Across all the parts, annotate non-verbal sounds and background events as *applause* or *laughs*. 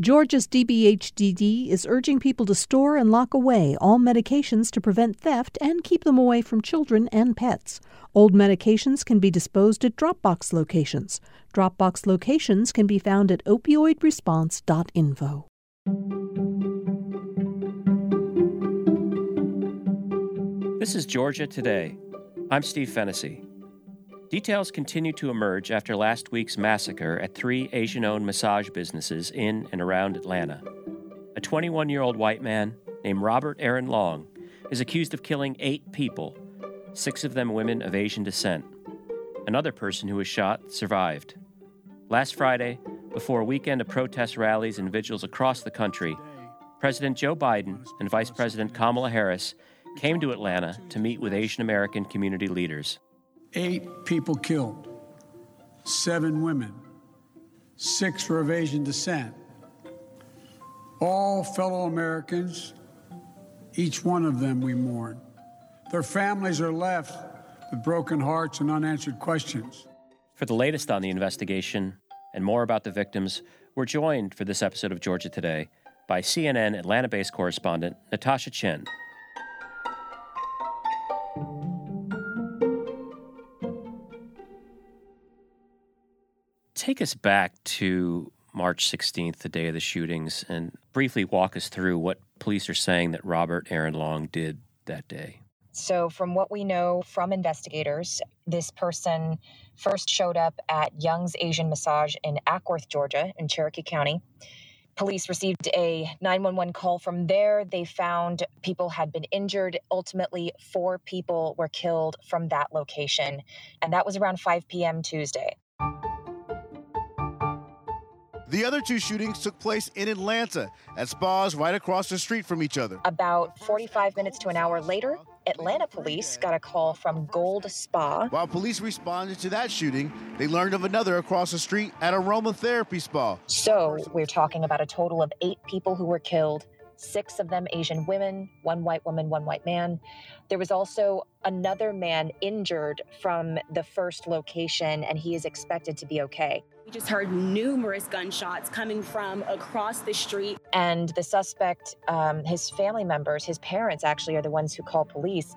Georgia's DBHDD is urging people to store and lock away all medications to prevent theft and keep them away from children and pets. Old medications can be disposed at Dropbox locations. Dropbox locations can be found at opioidresponse.info. This is Georgia Today. I'm Steve Fennessy. Details continue to emerge after last week's massacre at three Asian owned massage businesses in and around Atlanta. A 21 year old white man named Robert Aaron Long is accused of killing eight people, six of them women of Asian descent. Another person who was shot survived. Last Friday, before a weekend of protest rallies and vigils across the country, President Joe Biden and Vice President Kamala Harris came to Atlanta to meet with Asian American community leaders eight people killed, seven women, six were of Asian descent. All fellow Americans, each one of them we mourn. Their families are left with broken hearts and unanswered questions. For the latest on the investigation and more about the victims, we're joined for this episode of Georgia Today by CNN Atlanta based correspondent Natasha Chen. Take us back to March 16th, the day of the shootings, and briefly walk us through what police are saying that Robert Aaron Long did that day. So, from what we know from investigators, this person first showed up at Young's Asian Massage in Acworth, Georgia, in Cherokee County. Police received a 911 call from there. They found people had been injured. Ultimately, four people were killed from that location. And that was around 5 p.m. Tuesday. The other two shootings took place in Atlanta at spas right across the street from each other. About 45 minutes to an hour later, Atlanta police got a call from Gold Spa. While police responded to that shooting, they learned of another across the street at aromatherapy spa. So we're talking about a total of eight people who were killed, six of them Asian women, one white woman, one white man. There was also another man injured from the first location, and he is expected to be okay. We just heard numerous gunshots coming from across the street. And the suspect, um, his family members, his parents actually are the ones who call police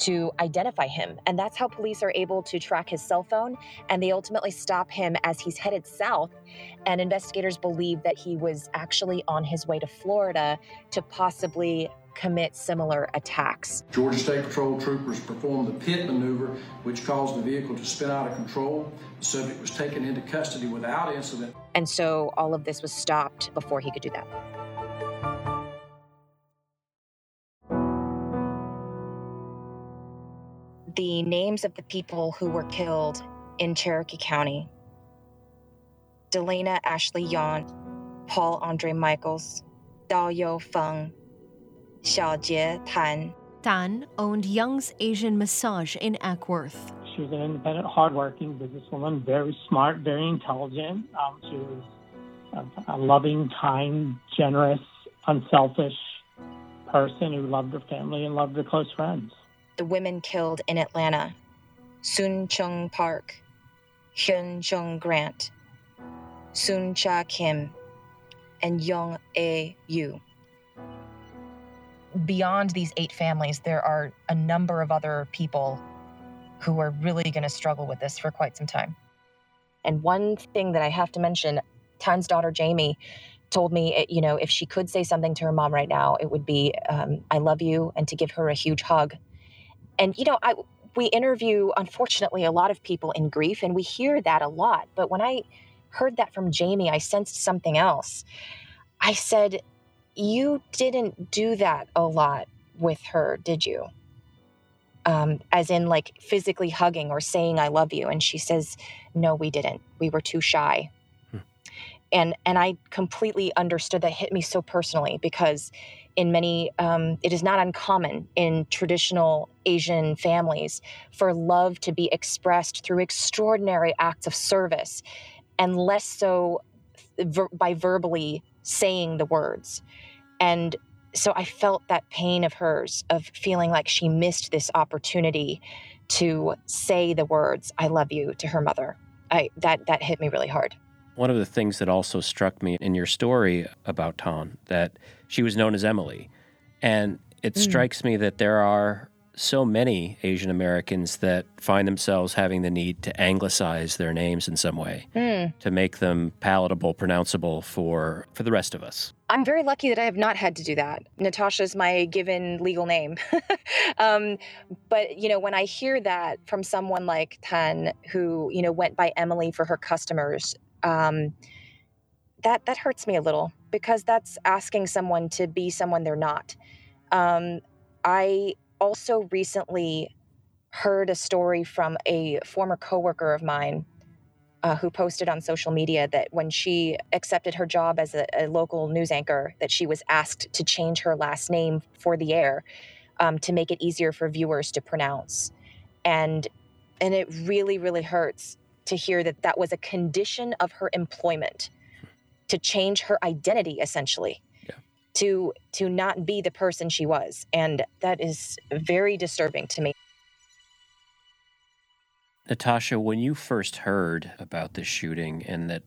to identify him. And that's how police are able to track his cell phone. And they ultimately stop him as he's headed south. And investigators believe that he was actually on his way to Florida to possibly commit similar attacks. Georgia State Patrol troopers performed the pit maneuver, which caused the vehicle to spin out of control. The subject was taken into custody without incident. And so all of this was stopped before he could do that. The names of the people who were killed in Cherokee County Delaina Ashley Yaun, Paul Andre Michaels, Daoyou Feng, Xiaojie Tan. Tan owned Young's Asian Massage in Acworth. She was an independent, hardworking businesswoman, very smart, very intelligent. Um, she was a, a loving, kind, generous, unselfish person who loved her family and loved her close friends. The women killed in Atlanta Soon Chung Park, Hyun Jung Grant, Suncha Kim, and Yong Ae Yue beyond these eight families, there are a number of other people who are really going to struggle with this for quite some time. And one thing that I have to mention Tan's daughter, Jamie, told me, eh, you know, if she could say something to her mom right now, it would be, um, I love you, and to give her a huge hug. And, you know, I, we interview, unfortunately, a lot of people in grief, and we hear that a lot. But when I heard that from Jamie, I sensed something else. I said, you didn't do that a lot with her, did you? Um, as in, like physically hugging or saying "I love you," and she says, "No, we didn't. We were too shy." Hmm. And and I completely understood that hit me so personally because in many um, it is not uncommon in traditional asian families for love to be expressed through extraordinary acts of service and less so ver- by verbally saying the words. And so I felt that pain of hers of feeling like she missed this opportunity to say the words "I love you" to her mother. I that that hit me really hard. One of the things that also struck me in your story about Tan that she was known as Emily. And it mm. strikes me that there are so many Asian Americans that find themselves having the need to anglicize their names in some way mm. to make them palatable, pronounceable for for the rest of us. I'm very lucky that I have not had to do that. Natasha is my given legal name. *laughs* um, but you know, when I hear that from someone like Tan, who you know went by Emily for her customers, um, that that hurts me a little because that's asking someone to be someone they're not. Um, I also recently heard a story from a former coworker of mine uh, who posted on social media that when she accepted her job as a, a, local news anchor that she was asked to change her last name for the air um, to make it easier for viewers to pronounce and and it really really hurts to hear that that was a condition of her employment to change her identity essentially to to not be the person she was. And that is very disturbing to me. Natasha when you first heard about this shooting and that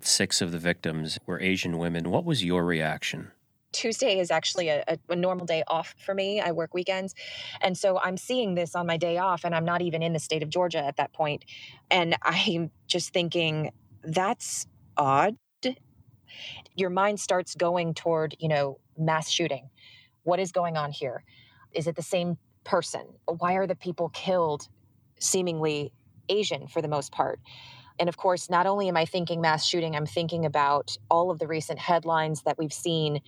six of the victims were asian women what was your reaction Tuesday is actually a, a, normal day off for me. I work weekends. And so I'm seeing this on my day off, and I'm not even in the state of Georgia at that point. And *laughs* I'm just thinking, that's odd your mind starts going toward, you know, mass shooting. What is going on here? Is it the same person? Why are the people killed seemingly Asian for the most part? And of course, not only am I thinking mass shooting, I'm thinking about all of the recent headlines that we've seen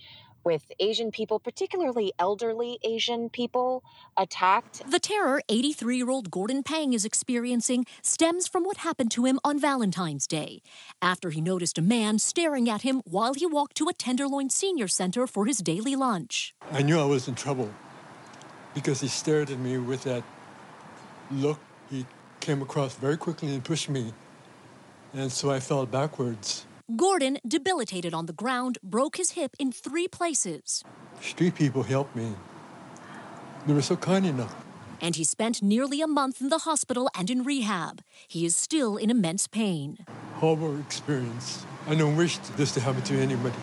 with Asian people, particularly elderly Asian people, attacked. The terror 83 year old Gordon Pang is experiencing stems from what happened to him on Valentine's Day, after he noticed a man staring at him while he walked to a Tenderloin Senior Center for his daily lunch. I knew I was in trouble because he stared at me with that look. He came across very quickly and pushed me, and so I fell backwards. Gordon, debilitated on the ground, broke his hip in three places. Street people helped me. They were so kind enough. And he spent nearly a month in the hospital and in rehab. He is still in immense pain. Horrible experience. I don't wish this to happen to anybody.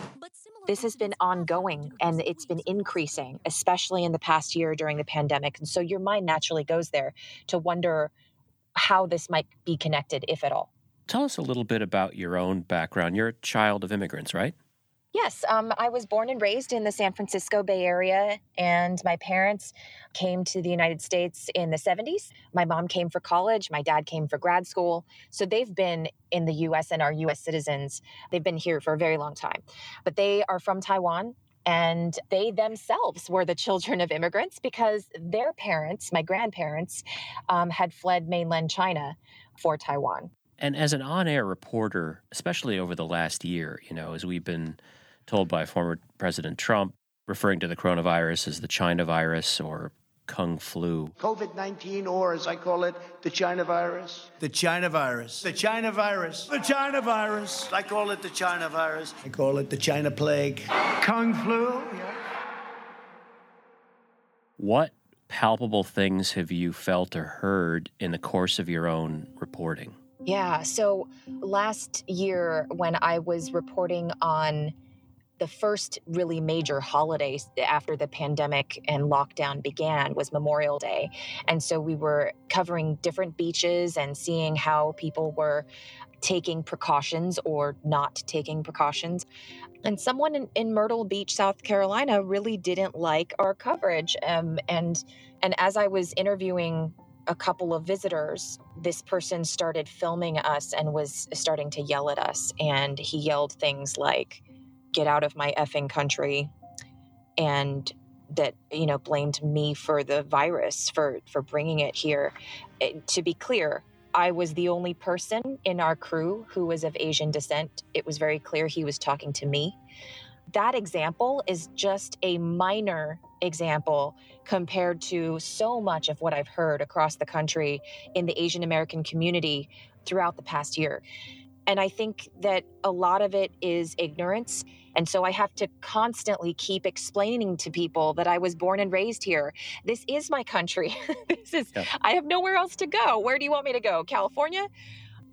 This has been ongoing and it's been increasing, especially in the past year during the pandemic. And so your mind naturally goes there to wonder how this might be connected, if at all. Tell us a little bit about your own background. You're a child of immigrants, right? Yes, um, I was born and raised in the San Francisco Bay Area, and my parents came to the United States in the 70s. My mom came for college, my dad came for grad school. So they've been in the US and are US citizens. They've been here for a very long time. But they are from Taiwan, and they themselves were the children of immigrants because their parents, my grandparents, um, had fled mainland China for Taiwan. And as an on air reporter, especially over the last year, you know, as we've been told by former President Trump, referring to the coronavirus as the China virus or Kung flu. COVID 19, or as I call it, the China virus. The China virus. The China virus. The China virus. I call it the China virus. I call it the China plague. Kung flu. Yeah. What palpable things have you felt or heard in the course of your own reporting? Yeah. So last year, when I was reporting on the first really major holiday after the pandemic and lockdown began was Memorial Day. And so we were covering different beaches and seeing how people were taking precautions or not taking precautions. And someone in, in Myrtle Beach, South Carolina, really didn't like our coverage. Um, and and as I was interviewing a couple of visitors, this person started filming us and was starting to yell at us. And he yelled things like, get out of my effing country. And that, you know, blamed me for the virus, for, for bringing it here. It, to be clear, I was the only person in our crew who was of Asian descent. It was very clear he was talking to me. That example is just a minor example compared to so much of what I've heard across the country in the Asian American community throughout the past year. And I think that a lot of it is ignorance. And so I have to constantly keep explaining to people that I was born and raised here. This is my country. *laughs* this is, yeah. I have nowhere else to go. Where do you want me to go? California?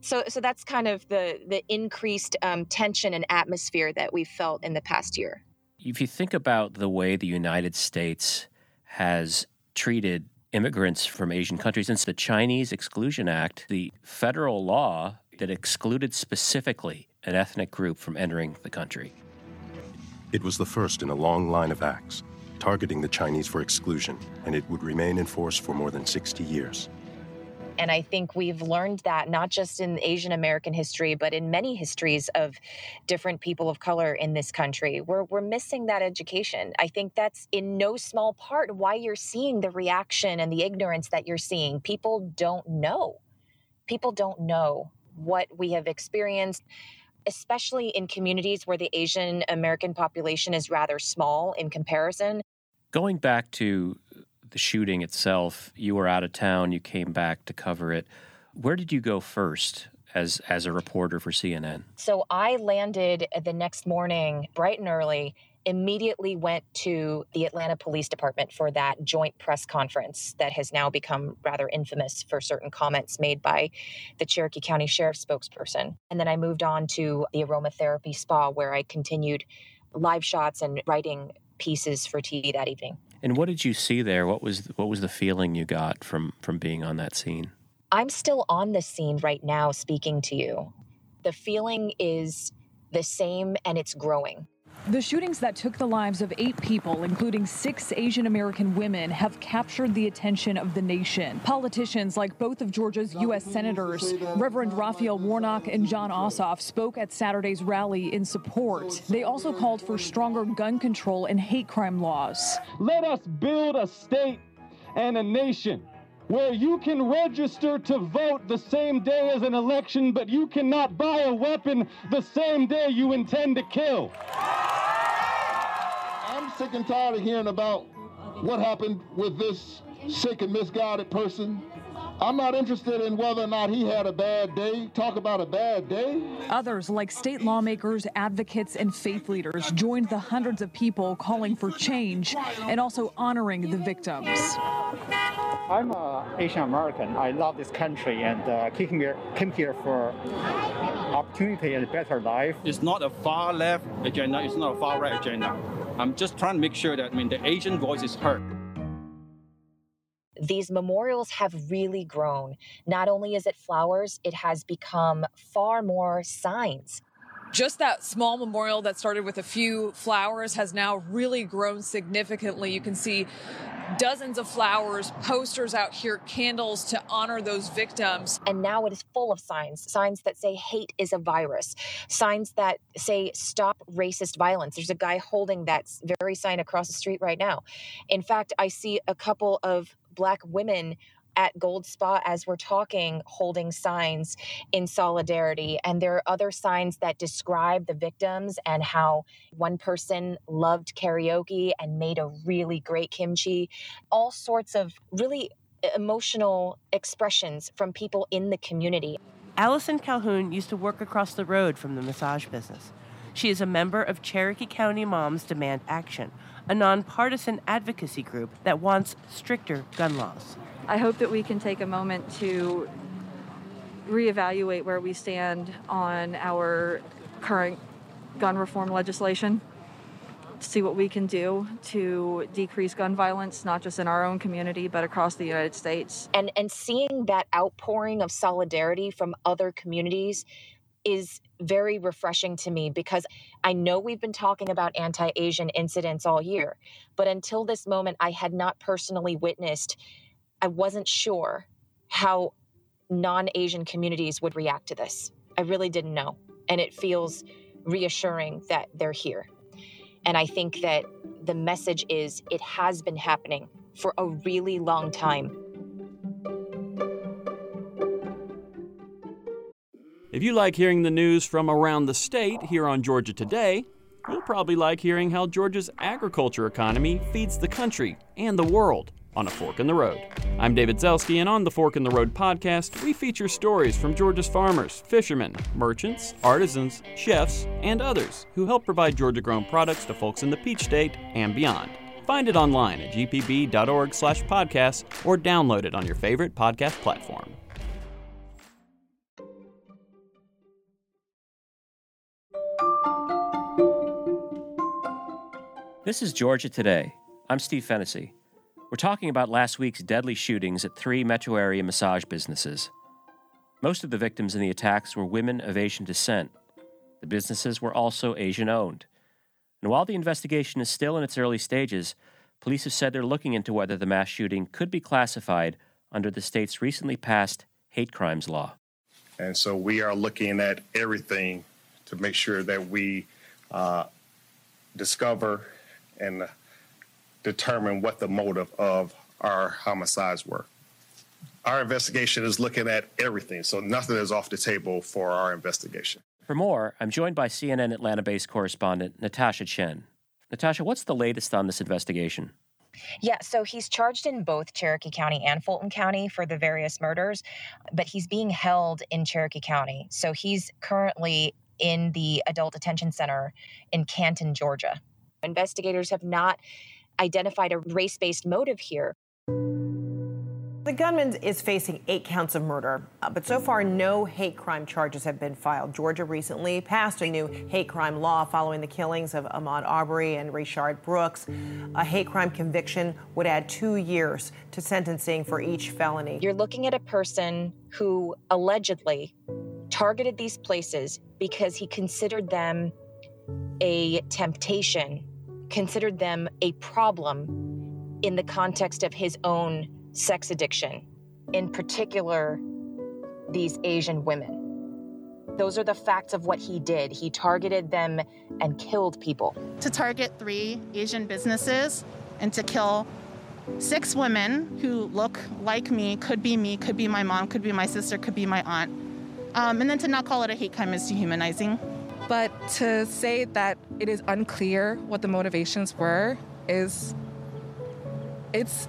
So, so that's kind of the the increased um, tension and atmosphere that we've felt in the past year. If you think about the way the United States has treated immigrants from Asian countries, since the Chinese Exclusion Act, the federal law that excluded specifically an ethnic group from entering the country. It was the first in a long line of acts targeting the Chinese for exclusion, and it would remain in force for more than 60 years. And I think we've learned that not just in Asian American history, but in many histories of different people of color in this country. We're, we're missing that education. I think that's in no small part why you're seeing the reaction and the ignorance that you're seeing. People don't know. People don't know what we have experienced especially in communities where the Asian American population is rather small in comparison. Going back to the shooting itself, you were out of town, you came back to cover it. Where did you go first as as a reporter for CNN? So I landed the next morning bright and early immediately went to the Atlanta Police Department for that joint press conference that has now become rather infamous for certain comments made by the Cherokee County Sheriff's spokesperson. And then I moved on to the aromatherapy spa where I continued live shots and writing pieces for TV that evening. And what did you see there? What was what was the feeling you got from from being on that scene? I'm still on the scene right now speaking to you. The feeling is the same and it's growing. The shootings that took the lives of eight people, including six Asian American women, have captured the attention of the nation. Politicians like both of Georgia's U.S. senators, Reverend Raphael Warnock and Jon Ossoff, spoke at Saturday's rally in support. They also called for stronger gun control and hate crime laws. Let us build a state and a nation where you can register to vote the same day as an election, but you cannot buy a weapon the same day you intend to kill. I'm sick and tired of hearing about what happened with this sick and misguided person. I'm not interested in whether or not he had a bad day. Talk about a bad day. Others, like state lawmakers, advocates, and faith leaders, joined the hundreds of people calling for change and also honoring the victims. I'm an Asian American. I love this country and uh, came here, came here for opportunity and a better life. It's not a far left agenda. It's not a far right agenda. I'm just trying to make sure that I mean the Asian voice is heard. These memorials have really grown. Not only is it flowers, it has become far more signs. Just that small memorial that started with a few flowers has now really grown significantly. You can see dozens of flowers, posters out here, candles to honor those victims. And now it is full of signs signs that say hate is a virus, signs that say stop racist violence. There's a guy holding that very sign across the street right now. In fact, I see a couple of black women at Gold Spa as we're talking, holding signs in solidarity. And there are other signs that describe the victims and how one person loved karaoke and made a really great kimchi. All sorts of really emotional expressions from people in the community. Allison Calhoun used to work across the road from the massage business. She is a member of Cherokee County Moms Demand Action, a nonpartisan advocacy group that wants stricter gun laws. I hope that we can take a moment to reevaluate where we stand on our current gun reform legislation, see what we can do to decrease gun violence, not just in our own community, but across the United States. And, and seeing that outpouring of solidarity from other communities is very refreshing to me because I know we've been talking about anti Asian incidents all year, but until this moment, I had not personally witnessed I wasn't sure how non Asian communities would react to this. I really didn't know. And it feels reassuring that they're here. And I think that the message is it has been happening for a really long time. If you like hearing the news from around the state here on Georgia Today, you'll probably like hearing how Georgia's agriculture economy feeds the country and the world on A Fork in the Road. I'm David Zelski, and on the Fork in the Road podcast, we feature stories from Georgia's farmers, fishermen, merchants, artisans, chefs, and others who help provide Georgia grown products to folks in the Peach State and beyond. Find it online at gpb.org slash podcast or download it on your favorite podcast platform. This is Georgia Today. I'm Steve Fennessy. We're talking about last week's deadly shootings at three metro area massage businesses. Most of the victims in the attacks were women of Asian descent. The businesses were also Asian owned. And while the investigation is still in its early stages, police have said they're looking into whether the mass shooting could be classified under the state's recently passed hate crimes law. And so we are looking at everything to make sure that we uh, discover and determine what the motive of our homicides were. Our investigation is looking at everything, so nothing is off the table for our investigation. For more, I'm joined by CNN Atlanta based correspondent Natasha Chen. Natasha, what's the latest on this investigation? Yeah, so he's charged in both Cherokee County and Fulton County for the various murders, but he's being held in Cherokee County. So he's currently in the adult detention center in Canton, Georgia. Investigators have not identified a race based motive here. The gunman is facing eight counts of murder, uh, but so far no hate crime charges have been filed. Georgia recently passed a new hate crime law following the killings of Ahmaud Arbery and Rayshard Brooks. A hate crime conviction would add two years to sentencing for each felony. You're looking at a person who allegedly targeted these places because he considered them a temptation, considered them a problem in the context of his own sex addiction, in particular, these Asian women. Those are the facts of what he did. He targeted them and killed people. To target three Asian businesses and to kill six women who look like me, could be me, could be my mom, could be my sister, could be my aunt. Um, and then to not call it a hate crime is dehumanizing. But to say that it is unclear what the motivations were is it's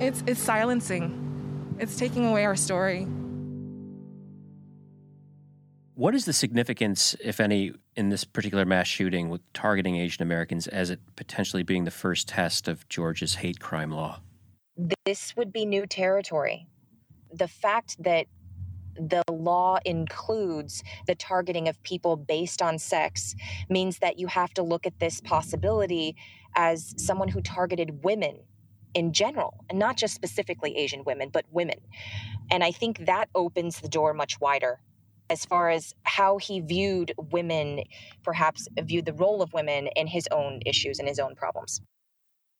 it's it's silencing. It's taking away our story. What is the significance, if any, in this particular mass shooting with targeting Asian Americans as it potentially being the first test of Georgia's hate crime law? This would be new territory. The fact that the law includes the targeting of people based on sex means that you have to look at this possibility as someone who targeted women in general, and not just specifically Asian women, but women. And I think that opens the door much wider as far as how he viewed women, perhaps viewed the role of women in his own issues and his own problems.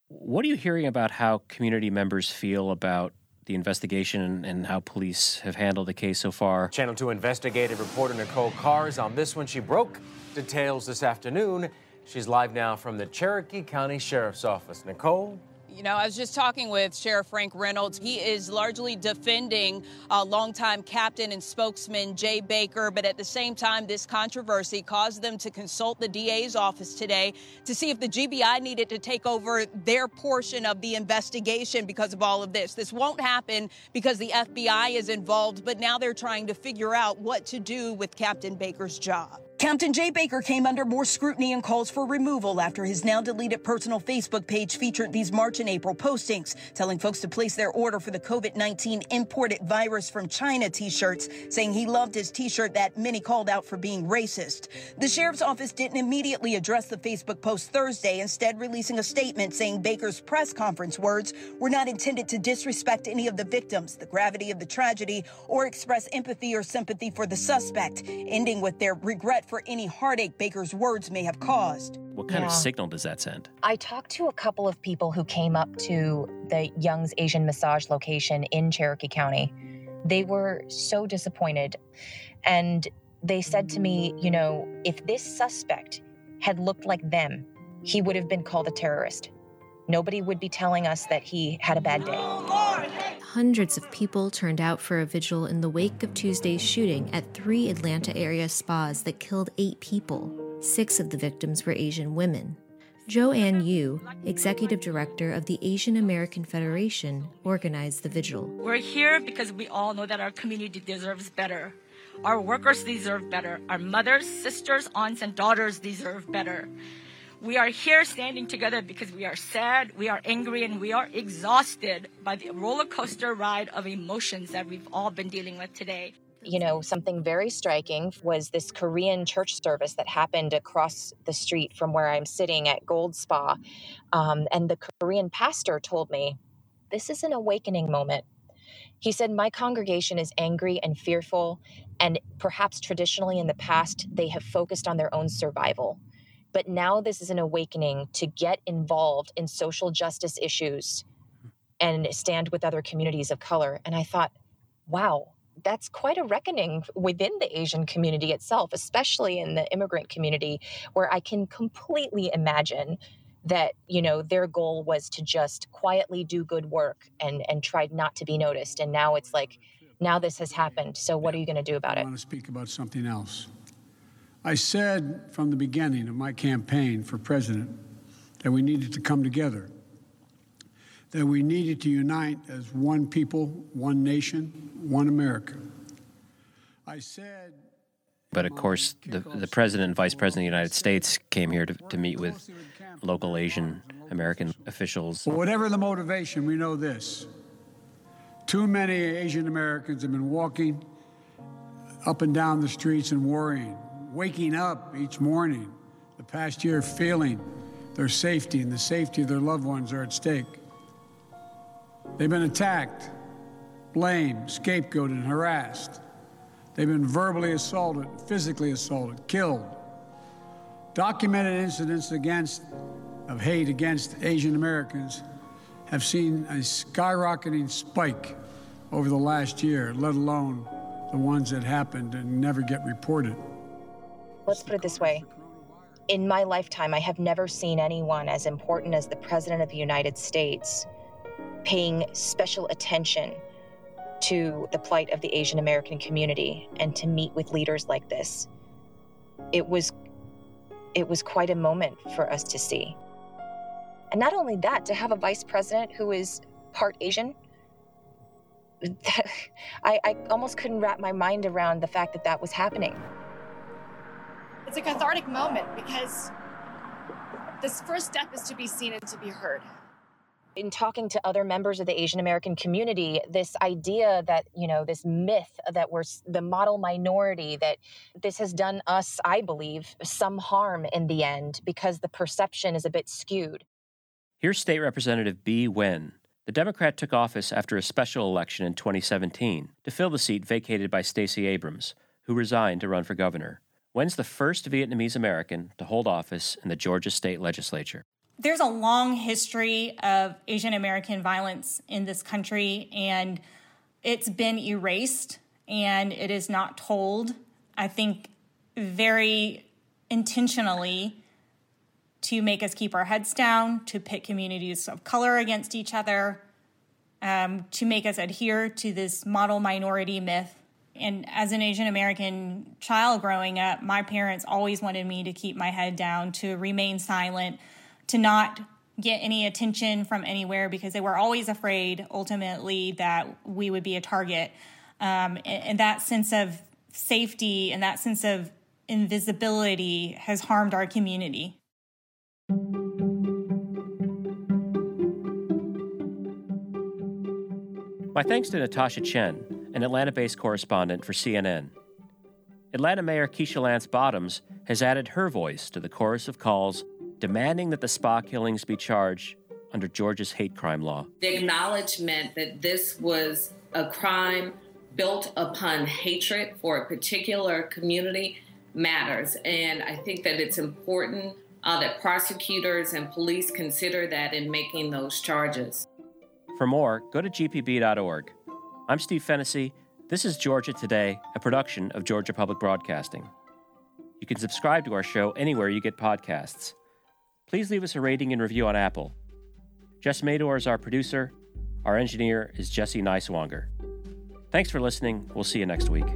What are you hearing about how community members feel about the investigation and how police have handled the case so far? Channel 2 investigative reporter Nicole Carr's on this one. She broke details this afternoon. She's live now from the Cherokee County Sheriff's Office. Nicole? You know, I was just talking with Sheriff Frank Reynolds. He is largely defending uh, longtime captain and spokesman Jay Baker, but at the same time, this controversy caused them to consult the DA's office today to see if the GBI needed to take over their portion of the investigation because of all of this. This won't happen because the FBI is involved, but now they're trying to figure out what to do with Captain Baker's job. Captain Jay Baker came under more scrutiny and calls for removal after his now deleted personal Facebook page featured these March and April postings, telling folks to place their order for the COVID 19 imported virus from China t shirts, saying he loved his t shirt that many called out for being racist. The sheriff's office didn't immediately address the Facebook post Thursday, instead, releasing a statement saying Baker's press conference words were not intended to disrespect any of the victims, the gravity of the tragedy, or express empathy or sympathy for the suspect, ending with their regret for any heartache Baker's words may have caused. What kind yeah. of signal does that send? I talked to a couple of people who came up to the Young's Asian massage location in Cherokee County. They were so disappointed. And they said to me, you know, if this suspect had looked like them, he would have been called a terrorist. Nobody would be telling us that he had a bad day. Oh, Hundreds of people turned out for a vigil in the wake of Tuesday's shooting at three Atlanta area spas that killed eight people. Six of the victims were Asian women. Jo-Ann Yoo, executive director of the Asian American Federation, organized the vigil. We're here because we all know that our community deserves better. Our workers deserve better. Our mothers, sisters, aunts, and daughters deserve better. We are here standing together because we are sad, we are angry, and we are exhausted by the roller coaster ride of emotions that we've all been dealing with today. you know, something very striking was this Korean church service that happened across the street from where I'm sitting at Gold Spa. Um, and the Korean pastor told me, This is an awakening moment. He said, My congregation is angry and fearful, and perhaps traditionally in the past, they have focused on their own survival. But now this is an awakening to get involved in social justice issues and stand with other communities of color. And I thought, wow, that's quite a reckoning within the Asian community itself, especially in the immigrant community, where I can completely imagine that you know their goal was to just quietly do good work and and tried not to be noticed. And now it's like now this has happened. So what are you going to do about it i want to speak about something else i said from the beginning of my campaign for president that we needed to come together that we needed to unite as one people, one nation, one America. I said. But of course, the, the president and vice president of the United States came here to, to meet with local Asian American officials. Well, whatever the motivation, we know this. Too many Asian Americans have been walking up and down the streets and worrying, waking up each morning the past year feeling their safety and the safety of their loved ones are at stake. They've been attacked, blamed, scapegoated, and harassed. They've been verbally assaulted, physically assaulted, killed. Documented incidents against of hate against Asian Americans have seen a skyrocketing spike over the last year, let alone the ones that happened and never get reported. Let's put it this way. In my lifetime, I have never seen anyone as important as the President of the United States paying special attention to the plight of the Asian American community and to meet with leaders like this. It was it was quite a moment for us to see. And not only that, to have a vice president who is part Asian, *laughs* that, I, I almost couldn't wrap my mind around the fact that that was happening. It's a cathartic moment because this first step is to be seen and to be heard in talking to other members of the Asian American community, this idea that, you know, this myth that we're the model minority, that this has done us, I believe, some harm in the end because the perception is a bit skewed. Here's State Representative Bee Nguyen. The Democrat took office after a special election in 2017 to fill the seat vacated by Stacey Abrams, who resigned to run for governor. Nguyen's the first Vietnamese American to hold office in the Georgia state legislature there's a long history of Asian American violence in this country, and it's been erased and it is not told. I think very intentionally to make us keep our heads down, to pit communities of color against each other, um, to make us adhere to this model minority myth. And as an Asian American child growing up, my parents always wanted me to keep my head down, to remain silent, to not get any attention from anywhere because they were always afraid ultimately that we would be a target. Um, and, and that sense of safety and that sense of invisibility has harmed our community. My thanks to Natasha Chen, an Atlanta based correspondent for CNN. Atlanta Mayor Keisha Lance Bottoms has added her voice to the chorus of calls demanding that the spa killings be charged under Georgia's hate crime law. The acknowledgement that this was a crime built upon hatred for a particular community matters. And I think that it's important uh, that prosecutors and police consider that in making those charges. For more, go to gpb.org. I'm Steve Fennessy. This is Georgia Today, a production of Georgia Public Broadcasting. You can subscribe to our show anywhere you get podcasts please leave us a rating and review on Apple. Jess Mador is our producer. Our engineer is Jesse Neiswanger. Thanks for listening. We'll see you next week.